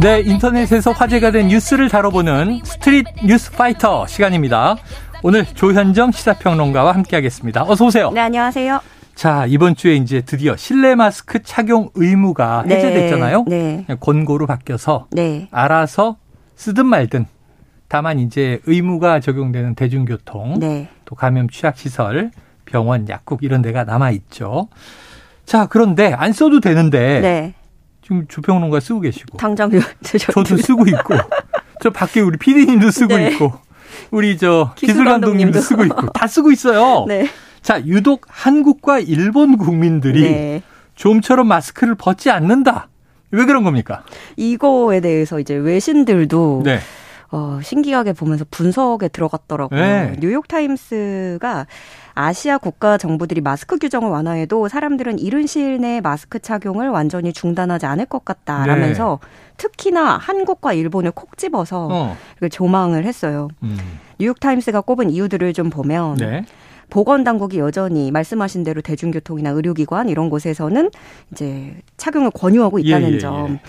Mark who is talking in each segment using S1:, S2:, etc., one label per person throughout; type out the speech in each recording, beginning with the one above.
S1: 네, 인터넷에서 화제가 된 뉴스를 다뤄보는 Street 뉴스 파이터 시간입니다. 오늘 조현정 시사평론가와 함께하겠습니다. 어서 오세요.
S2: 네, 안녕하세요.
S1: 자, 이번 주에 이제 드디어 실내 마스크 착용 의무가 네. 해제됐잖아요. 네. 권고로 바뀌어서 네. 알아서 쓰든 말든 다만 이제 의무가 적용되는 대중교통, 네. 또 감염 취약 시설, 병원, 약국 이런 데가 남아 있죠. 자, 그런데 안 써도 되는데 네. 지금 주평론가 쓰고 계시고
S2: 당장
S1: 저도 쓰고 있고 저 밖에 우리 PD님도 쓰고 네. 있고 우리 저 기술 감독님도 쓰고 있고 다 쓰고 있어요. 네. 자, 유독 한국과 일본 국민들이 네. 좀처럼 마스크를 벗지 않는다. 왜 그런 겁니까?
S2: 이거에 대해서 이제 외신들도 네. 어, 신기하게 보면서 분석에 들어갔더라고요. 네. 뉴욕타임스가 아시아 국가 정부들이 마스크 규정을 완화해도 사람들은 이른 시일 내에 마스크 착용을 완전히 중단하지 않을 것 같다라면서 네. 특히나 한국과 일본을 콕 집어서 어. 조망을 했어요. 음. 뉴욕타임스가 꼽은 이유들을 좀 보면 네. 보건 당국이 여전히 말씀하신 대로 대중교통이나 의료기관 이런 곳에서는 이제 착용을 권유하고 있다는 예, 예, 점. 예.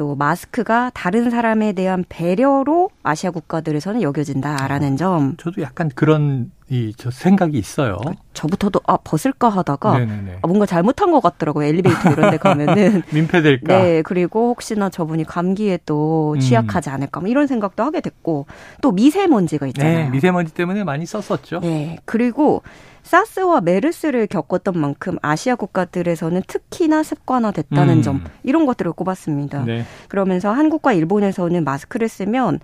S2: 또 마스크가 다른 사람에 대한 배려로 아시아 국가들에서는 여겨진다라는 어, 점.
S1: 저도 약간 그런 이 저 생각이 있어요.
S2: 저부터도 아 벗을까 하다가 아, 뭔가 잘못한 것 같더라고요. 엘리베이터 이런 데 가면은
S1: 민폐될까.
S2: 네, 그리고 혹시나 저분이 감기에 또 음. 취약하지 않을까 뭐 이런 생각도 하게 됐고 또 미세먼지가 있잖아요.
S1: 네, 미세먼지 때문에 많이 썼었죠.
S2: 네, 그리고 사스와 메르스를 겪었던 만큼 아시아 국가들에서는 특히나 습관화됐다는 음. 점 이런 것들을 꼽았습니다. 네. 그러면서 한국과 일본에서는 마스크를 쓰면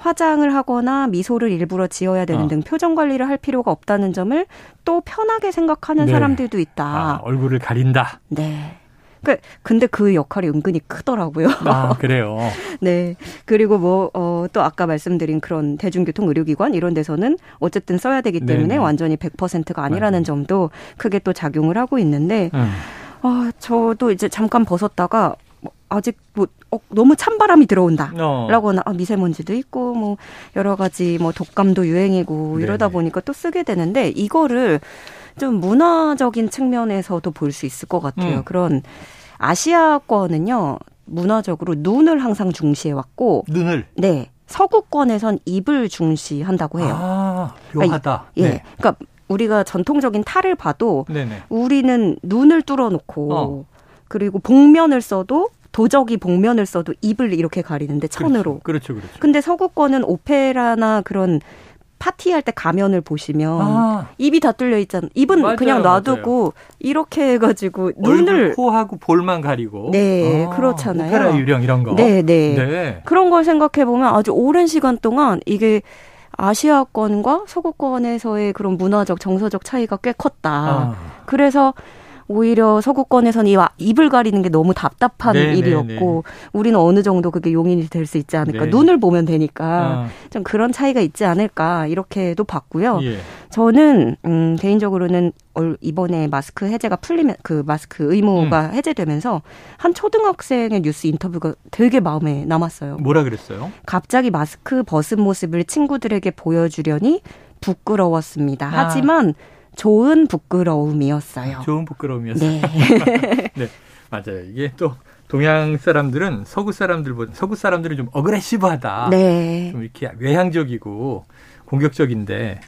S2: 화장을 하거나 미소를 일부러 지어야 되는 어. 등 표정 관리를 할 필요가 없다는 점을 또 편하게 생각하는 네. 사람들도 있다. 아,
S1: 얼굴을 가린다.
S2: 네. 그 근데 그 역할이 은근히 크더라고요.
S1: 아, 그래요.
S2: 네. 그리고 뭐, 어, 또 아까 말씀드린 그런 대중교통 의료기관 이런 데서는 어쨌든 써야 되기 때문에 네네. 완전히 100%가 아니라는 네. 점도 크게 또 작용을 하고 있는데, 음. 아, 저도 이제 잠깐 벗었다가 뭐 아직 뭐 어, 너무 찬바람이 들어온다라거나 어. 아, 미세먼지도 있고 뭐 여러 가지 뭐 독감도 유행이고 이러다 네네. 보니까 또 쓰게 되는데 이거를 좀 문화적인 측면에서도 볼 수 있을 것 같아요. 음. 그런 아시아권은요 문화적으로 눈을 항상 중시해 왔고
S1: 눈을
S2: 네 서구권에선 입을 중시한다고 해요.
S1: 아, 묘하다. 그러니까,
S2: 예, 네. 그러니까 우리가 전통적인 탈을 봐도 네네. 우리는 눈을 뚫어놓고 어. 그리고 복면을 써도 도적이 복면을 써도 입을 이렇게 가리는데 천으로.
S1: 그렇죠, 그렇죠. 그렇죠.
S2: 근데 서구권은 오페라나 그런 파티할 때 가면을 보시면 아. 입이 다 뚫려 있잖아. 입은 맞아요, 그냥 놔두고 맞아요. 이렇게 해가지고 눈을
S1: 코하고 볼만 가리고.
S2: 네, 아, 그렇잖아요.
S1: 오페라 유령 이런 거.
S2: 네, 네. 네. 그런 걸 생각해 보면 아주 오랜 시간 동안 이게 아시아권과 서구권에서의 그런 문화적 정서적 차이가 꽤 컸다. 아. 그래서 오히려 서구권에서는 이 입을 가리는 게 너무 답답한 네네네. 일이었고 우리는 어느 정도 그게 용인이 될 수 있지 않을까 네. 눈을 보면 되니까 아. 좀 그런 차이가 있지 않을까 이렇게도 봤고요. 예. 저는 음 개인적으로는 이번에 마스크 해제가 풀리면 그 마스크 의무가 음. 해제되면서 한 초등학생의 뉴스 인터뷰가 되게 마음에 남았어요.
S1: 뭐라 그랬어요?
S2: 갑자기 마스크 벗은 모습을 친구들에게 보여주려니 부끄러웠습니다. 아. 하지만 좋은 부끄러움이었어요.
S1: 좋은 부끄러움이었어요. 네. 네. 맞아요. 이게 또 동양 사람들은 서구 사람들보다 서구 사람들은 좀 어그레시브하다. 네. 좀 이렇게 외향적이고 공격적인데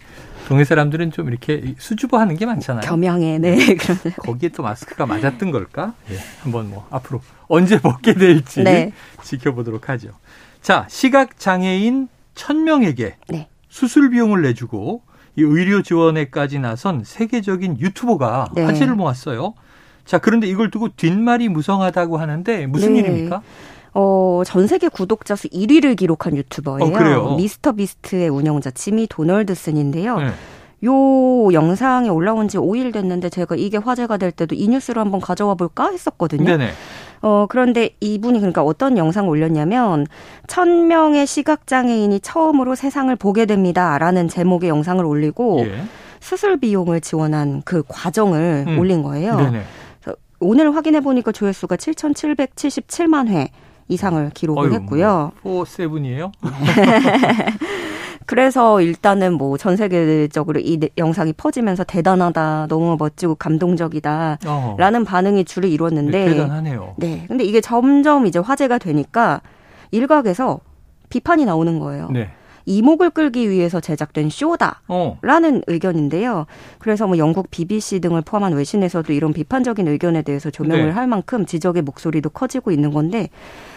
S1: 동해 사람들은 좀 이렇게 수줍어하는 게 많잖아요.
S2: 겸양해, 네.
S1: 거기에 또 마스크가 맞았던 걸까? 예, 한번 뭐 앞으로 언제 벗게 될지 네. 지켜보도록 하죠. 자, 시각 장애인 1000명에게 네. 수술 비용을 내주고 이 의료 지원에까지 나선 세계적인 유튜버가 네. 화제를 모았어요. 자, 그런데 이걸 두고 뒷말이 무성하다고 하는데 무슨 네. 일입니까?
S2: 어, 전 세계 구독자 수 1위를 기록한 유튜버예요. 어, 미스터 비스트의 운영자 지미 도널드슨인데요. 네. 요 영상이 올라온 지 5일 됐는데 제가 이게 화제가 될 때도 이 뉴스를 한번 가져와 볼까 했었거든요. 네네. 어, 그런데 이분이 그러니까 어떤 영상을 올렸냐면, 1000명의 시각장애인이 처음으로 세상을 보게 됩니다. 라는 제목의 영상을 올리고, 예. 수술 비용을 지원한 그 과정을 음. 올린 거예요. 네네. 오늘 확인해 보니까 조회수가 7,777만 회 이상을 기록을 어휴, 했고요.
S1: 뭐, 4세븐이에요?
S2: 그래서 일단은 뭐 전 세계적으로 이 영상이 퍼지면서 대단하다, 너무 멋지고 감동적이다, 어. 라는 반응이 줄을 이뤘는데.
S1: 네, 대단하네요.
S2: 네. 근데 이게 점점 이제 화제가 되니까 일각에서 비판이 나오는 거예요. 네. 이목을 끌기 위해서 제작된 쇼다라는 어. 의견인데요. 그래서 뭐 영국 BBC 등을 포함한 외신에서도 이런 비판적인 의견에 대해서 조명을 네. 할 만큼 지적의 목소리도 커지고 있는 건데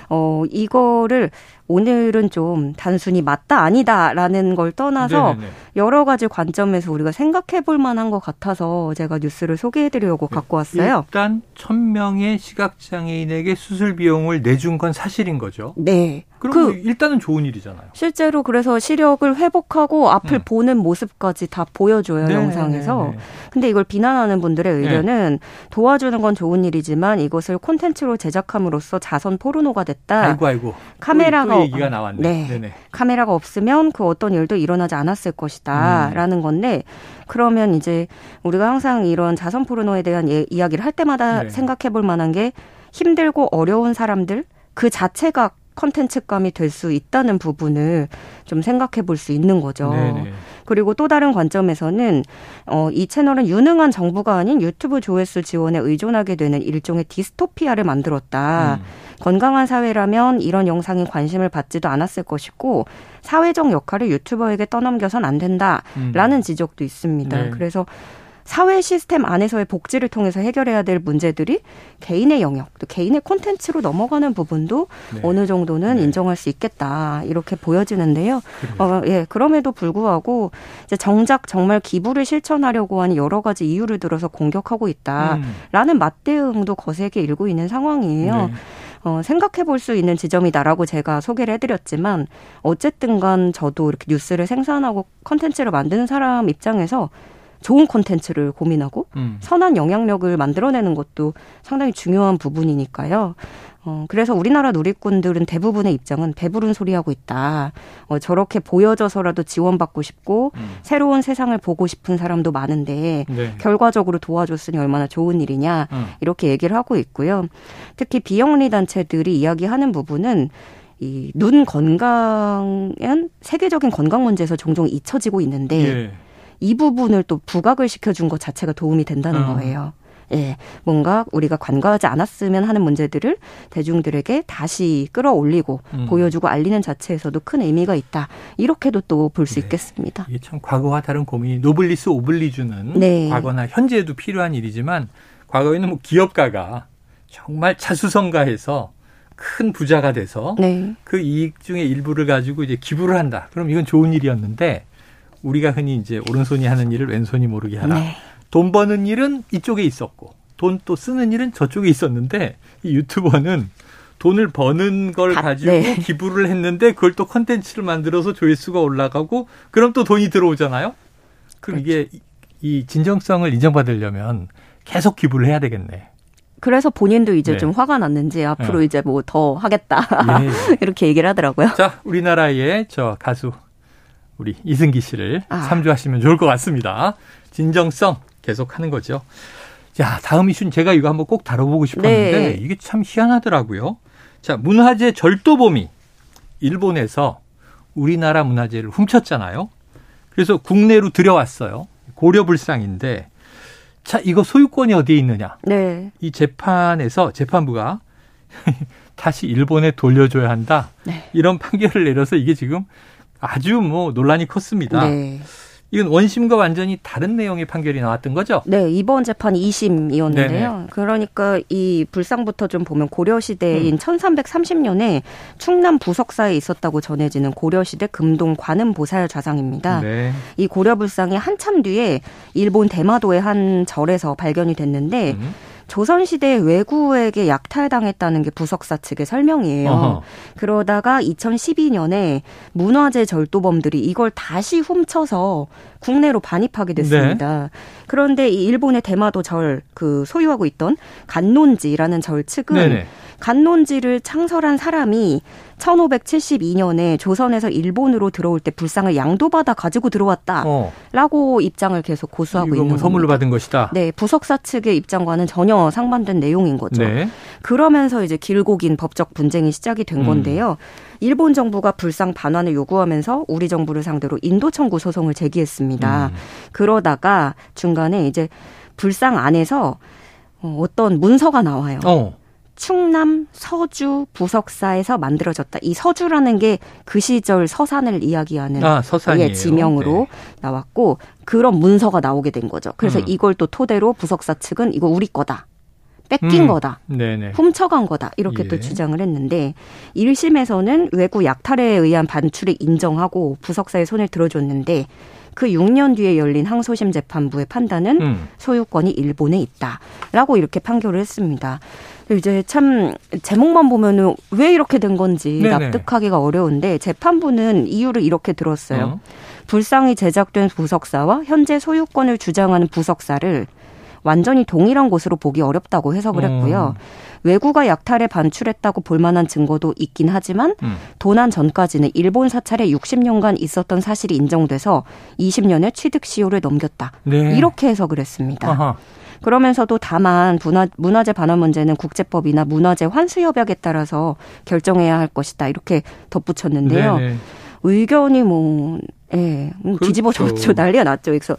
S2: 어 이거를 오늘은 좀 단순히 맞다 아니다라는 걸 떠나서 네네네. 여러 가지 관점에서 우리가 생각해 볼 만한 것 같아서 제가 뉴스를 소개해 드리려고 네. 갖고 왔어요.
S1: 일단 천명의 시각장애인에게 수술 비용을 내준 건 사실인 거죠.
S2: 네.
S1: 그럼 그 일단은 좋은 일이잖아요.
S2: 실제로 그래서 시력을 회복하고 앞을 음. 보는 모습까지 다 보여줘요 네네네네. 영상에서. 근데 이걸 비난하는 분들의 네. 의견은 네. 도와주는 건 좋은 일이지만 이것을 콘텐츠로 제작함으로써 자선 포르노가 됐다.
S1: 아이고 아이고.
S2: 카메라가
S1: 또, 또 얘기가 나왔네. 네.
S2: 네네. 카메라가 없으면 그 어떤 일도 일어나지 않았을 것이다라는 음. 건데 그러면 이제 우리가 항상 이런 자선 포르노에 대한 예, 이야기를 할 때마다 네. 생각해 볼 만한 게 힘들고 어려운 사람들 그 자체가 컨텐츠감이 될 수 있다는 부분을 좀 생각해 볼 수 있는 거죠. 네네. 그리고 또 다른 관점에서는 어, 이 채널은 유능한 정부가 아닌 유튜브 조회수 지원에 의존하게 되는 일종의 디스토피아를 만들었다. 음. 건강한 사회라면 이런 영상에 관심을 받지도 않았을 것이고 사회적 역할을 유튜버에게 떠넘겨선 안 된다라는 음. 지적도 있습니다. 네. 그래서 사회 시스템 안에서의 복지를 통해서 해결해야 될 문제들이 개인의 영역, 또 개인의 콘텐츠로 넘어가는 부분도 네. 어느 정도는 네. 인정할 수 있겠다 이렇게 보여지는데요. 어, 예, 그럼에도 불구하고 이제 정작 정말 기부를 실천하려고 하는 여러 가지 이유를 들어서 공격하고 있다라는 음. 맞대응도 거세게 일고 있는 상황이에요. 네. 어, 생각해 볼 수 있는 지점이다라고 제가 소개를 해드렸지만 어쨌든 간 저도 이렇게 뉴스를 생산하고 컨텐츠를 만드는 사람 입장에서 좋은 콘텐츠를 고민하고 음. 선한 영향력을 만들어내는 것도 상당히 중요한 부분이니까요. 어, 그래서 우리나라 누리꾼들은 대부분의 입장은 배부른 소리하고 있다. 어, 저렇게 보여져서라도 지원받고 싶고 음. 새로운 세상을 보고 싶은 사람도 많은데 네. 결과적으로 도와줬으니 얼마나 좋은 일이냐 음. 이렇게 얘기를 하고 있고요. 특히 비영리 단체들이 이야기하는 부분은 이 눈 건강은 세계적인 건강 문제에서 종종 잊혀지고 있는데 예. 이 부분을 또 부각을 시켜준 것 자체가 도움이 된다는 어. 거예요. 예, 뭔가 우리가 간과하지 않았으면 하는 문제들을 대중들에게 다시 끌어올리고 음. 보여주고 알리는 자체에서도 큰 의미가 있다. 이렇게도 또 볼수 네. 있겠습니다.
S1: 이게 참 과거와 다른 고민이 노블리스 오블리주는 네. 과거나 현재에도 필요한 일이지만 과거에는 뭐 기업가가 정말 자수성가해서 큰 부자가 돼서 네. 그 이익 중의 일부를 가지고 이제 기부를 한다. 그럼 이건 좋은 일이었는데 우리가 흔히 이제 오른손이 하는 일을 왼손이 모르게 하라. 네. 돈 버는 일은 이쪽에 있었고 돈 또 쓰는 일은 저쪽에 있었는데 이 유튜버는 돈을 버는 걸 다, 가지고 네. 기부를 했는데 그걸 또 컨텐츠를 만들어서 조회수가 올라가고 그럼 또 돈이 들어오잖아요. 그럼 그렇죠. 이게 이 진정성을 인정받으려면 계속 기부를 해야 되겠네.
S2: 그래서 본인도 이제 네. 좀 화가 났는지 앞으로 네. 이제 뭐 더 하겠다 예. 이렇게 얘기를 하더라고요.
S1: 자, 우리나라의 저 가수 우리 이승기 씨를 아. 참조하시면 좋을 것 같습니다. 진정성 계속하는 거죠. 자, 다음 이슈는 제가 이거 한번 꼭 다뤄보고 싶었는데 네. 이게 참 희한하더라고요. 자, 문화재 절도범이 일본에서 우리나라 문화재를 훔쳤잖아요. 그래서 국내로 들여왔어요. 고려불상인데 자, 이거 소유권이 어디에 있느냐? 네. 이 재판에서 재판부가 다시 일본에 돌려줘야 한다. 네. 이런 판결을 내려서 이게 지금 아주 뭐 논란이 컸습니다. 네. 이건 원심과 완전히 다른 내용의 판결이 나왔던 거죠?
S2: 네, 이번 재판 2심이었는데요. 네네. 그러니까 이 불상부터 좀 보면 고려시대인 음. 1330년에 충남 부석사에 있었다고 전해지는 고려시대 금동 관음보살 좌상입니다. 네. 이 고려불상이 한참 뒤에 일본 대마도의 한 절에서 발견이 됐는데 음. 조선시대 외구에게 약탈당했다는 게 부석사 측의 설명이에요. 어허. 그러다가 2012년에 문화재 절도범들이 이걸 다시 훔쳐서 국내로 반입하게 됐습니다. 네. 그런데 이 일본의 대마도 절 그 소유하고 있던 간논지라는 절 측은 네네. 간논지를 창설한 사람이 1572년에 조선에서 일본으로 들어올 때 불상을 양도받아 가지고 들어왔다라고 어. 입장을 계속 고수하고 있는
S1: 뭐 선물로 받은 것이다.
S2: 네, 부석사 측의 입장과는 전혀 상반된 내용인 거죠. 네. 그러면서 이제 길고 긴 법적 분쟁이 시작이 된 음. 건데요. 일본 정부가 불상 반환을 요구하면서 우리 정부를 상대로 인도 청구 소송을 제기했습니다. 음. 그러다가 중간에 이제 불상 안에서 어, 어떤 문서가 나와요. 어. 충남 서주 부석사에서 만들어졌다. 이 서주라는 게 그 시절 서산을 이야기하는 아, 예, 지명으로 네. 나왔고 그런 문서가 나오게 된 거죠. 그래서 음. 이걸 또 토대로 부석사 측은 이거 우리 거다. 뺏긴 음. 거다. 네네. 훔쳐간 거다. 이렇게 예. 또 주장을 했는데 1심에서는 외구 약탈에 의한 반출을 인정하고 부석사의 손을 들어줬는데 그 6년 뒤에 열린 항소심 재판부의 판단은 음. 소유권이 일본에 있다라고 이렇게 판결을 했습니다. 이제 참 제목만 보면은 왜 이렇게 된 건지 네네. 납득하기가 어려운데 재판부는 이유를 이렇게 들었어요. 어. 불상이 제작된 부석사와 현재 소유권을 주장하는 부석사를 완전히 동일한 곳으로 보기 어렵다고 해석을 음. 했고요. 외국가 약탈에 반출했다고 볼 만한 증거도 있긴 하지만 음. 도난 전까지는 일본 사찰에 60년간 있었던 사실이 인정돼서 20년의 취득 시효를 넘겼다. 네. 이렇게 해석을 했습니다. 아하. 그러면서도 다만 문화, 문화재 반환 문제는 국제법이나 문화재 환수 협약에 따라서 결정해야 할 것이다. 이렇게 덧붙였는데요. 네네. 의견이 뭐, 예, 음, 그렇죠. 뒤집어졌죠. 난리가 났죠. 그래서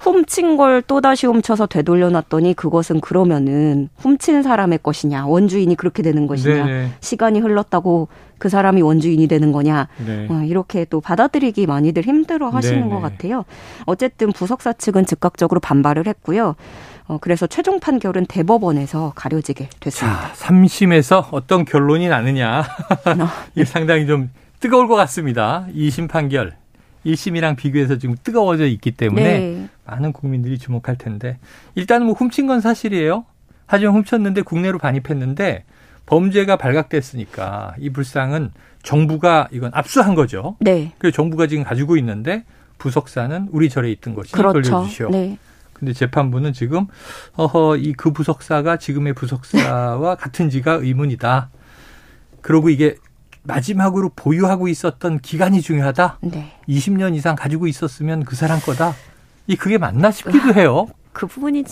S2: 훔친 걸 또다시 훔쳐서 되돌려놨더니 그것은 그러면은 훔친 사람의 것이냐 원주인이 그렇게 되는 것이냐 네네. 시간이 흘렀다고 그 사람이 원주인이 되는 거냐 네. 어, 이렇게 또 받아들이기 많이들 힘들어 하시는 네네. 것 같아요. 어쨌든 부석사 측은 즉각적으로 반발을 했고요. 어, 그래서 최종 판결은 대법원에서 가려지게 됐습니다.
S1: 자, 3심에서 어떤 결론이 나느냐. 어. 이게 상당히 좀 뜨거울 것 같습니다. 2심 판결. 1심이랑 비교해서 지금 뜨거워져 있기 때문에 네. 많은 국민들이 주목할 텐데 일단은 뭐 훔친 건 사실이에요. 하지만 훔쳤는데 국내로 반입했는데 범죄가 발각됐으니까 이 불상은 정부가 이건 압수한 거죠. 네. 그래서 정부가 지금 가지고 있는데 부석사는 우리 절에 있던 것이 그렇죠. 돌려주시오. 네. 근데 재판부는 지금 어허 이 그 부석사가 지금의 부석사와 같은지가 의문이다. 그러고 이게 마지막으로 보유하고 있었던 기간이 중요하다. 네. 20년 이상 가지고 있었으면 그 사람 거다. 이 그게 맞나 싶기도 해요.
S2: 그 부분이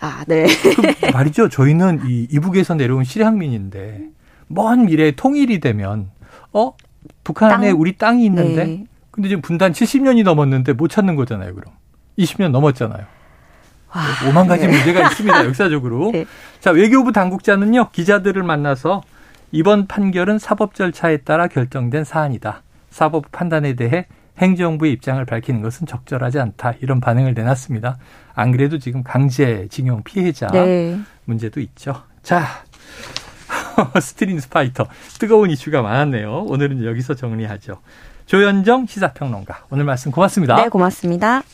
S2: 아, 네.
S1: 그 말이죠. 저희는 이 이북에서 내려온 실향민인데 먼 미래에 통일이 되면 어 북한에 땅? 우리 땅이 있는데 네. 근데 지금 분단 70년이 넘었는데 못 찾는 거잖아요. 그럼 20년 넘었잖아요. 와, 오만 가지 네. 문제가 있습니다. 역사적으로. 네. 자 외교부 당국자는요 기자들을 만나서 이번 판결은 사법 절차에 따라 결정된 사안이다. 사법 판단에 대해 행정부의 입장을 밝히는 것은 적절하지 않다. 이런 반응을 내놨습니다. 안 그래도 지금 강제징용 피해자 네. 문제도 있죠. 자, Street 뉴스 파이터 뜨거운 이슈가 많았네요. 오늘은 여기서 정리하죠. 조현정 시사평론가 오늘 말씀 고맙습니다.
S2: 네, 고맙습니다.